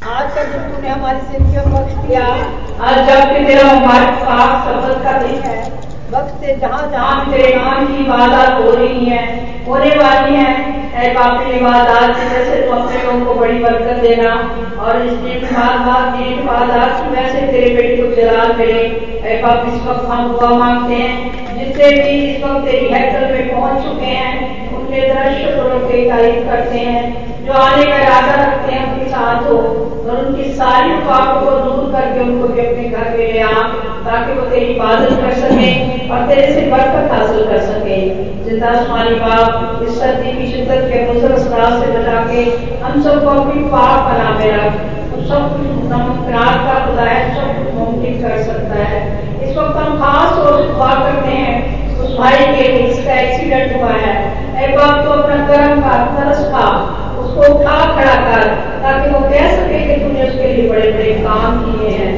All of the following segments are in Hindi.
आज का दिन तूने हमारी ज़िंदगी में बख्श दिया आज जब कि तेरा हमारे पास सफल का दिन है वक्त से जहाँ जहाँ तेरे नाम की इबादत हो रही है होने वाली है। ऐ बापी इबादत की वजह से तू अपने लोगों को बड़ी बरकत देना और इस दिन बार बार दिन इबादत की वजह से तेरे बेटे को जलाल मिले। ऐ बाप इस वक्त हम दुआ मांगते हैं जिससे भी इस वक्त तेरी हैकल में पहुँच चुके हैं उनके दृश्य को उनके तारीफ़ करते हैं। जो आने का इरादा रखते हैं उनके साथ हो और उनकी सारी रुकावटों को दूर करके उनको भी अपने घर में ले आ, ताकि वो तेरी इबादत कर सके और तेरे से बरकत हासिल कर सके। ज़िंदा आसमानी बाप, इस सर्दी की शिद्दत के मुजर असरात से बचा के हम सबको अपनी पाक बना में रख। सब कुछ मुमकिनात का खुदा है सब कुछ मुमकिन कर सकता है इस वक्त हम खास तौर से दुआ करते हैं उस भाई के जिसका एक्सीडेंट हुआ है ऐ बाप तो अपना कर्म का तरस का उसको उठा खड़ा कर ताकि वो कह सके कि तूने उसके लिए बड़े बड़े काम किए हैं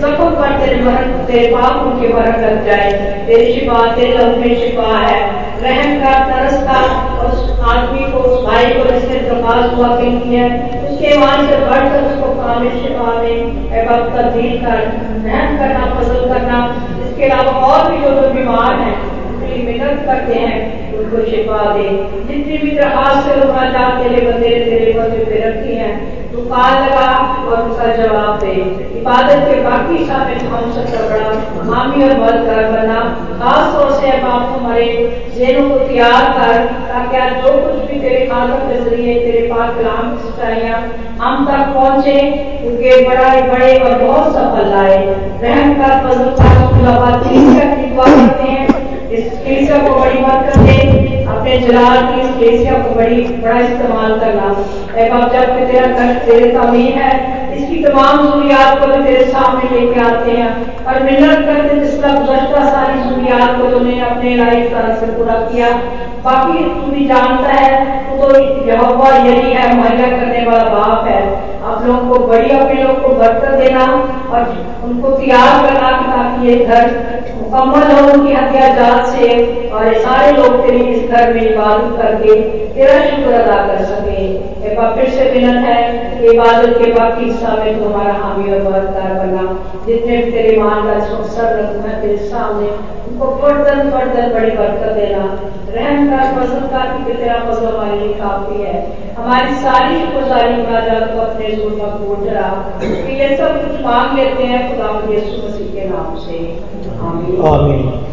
एक पर तेरे मरण तेरे पाप उनके मरण लग जाए। तेरी शिफा, तेरे लहू में शिफा है। रहम का तरस का उस आदमी को, उस भाई को जिसने दरखास्त हुआ के लिए उसके ईमान से बढ़कर उसको कामिल शिफा में बाप तब्दील कर रहम करना, फजल करना, इसके अलावा और भी जो जो बीमार हैं, उनके लिए मिन्नत करते हैं, उनको शिफा दे। जितनी भी दरखास्त से लोग जात तेरे बंदे तेरे बंदे पे रखी हैं तू लगा और उसका जवाब दे। इबादत के बाकी सामने हम सबका बड़ा हामी और मददगार बना। खास तौर से बाप हमारे जेनों को तैयार कर, ताकि आज जो कुछ भी तेरे खादम के ज़रिए, तेरे पास कलाम की सच्चाइयाँ, हम तक पहुँचे, उनके बड़ा, बड़े और बहुत सफल लाए रहम का फजल का दे की केसिया को बड़ी, बड़ा इस्तेमाल करना ऐ बाप, जब कि तेरा घर तेरे तमीन है, इसकी तमाम जरूरियात को भी तेरे सामने लेके आते हैं। और मिन्नत करते जिस तरह गुजरता सारी जरूरियात को तूने अपने लाइफ तरह से पूरा किया, बाकी तू भी जानता है, तू तो यहोवा यही है, मुहैया करने वाला बाप है। आप लोगों को बड़ी अपने लोग को बरकत देना और उनको तैयार करना ताकि ये घर मुकम्मल लोगों की हत्या जात से और सारे लोग तेरी इस घर में इबादत करके तेरा शुक्र अदा कर सके। एक फिर से विनत है इबादत के बाकी हिस्सा में तुम्हारा हामी और मददगार बना। जितने भी तेरे मान का सर रखू है तेरे सामने उनको पर फर्दन बड़ी बरकत देना। रहम का फ़सल का कि तेरा फ़सल हमारे लिए काफ़ी है। हमारी सारी गुजारी का जब तो अपने ज़ोर का बोल रहा ये सब कुछ मांग लेते हैं खुदा यीशु मसीह के नाम से। आमीन। आमीन।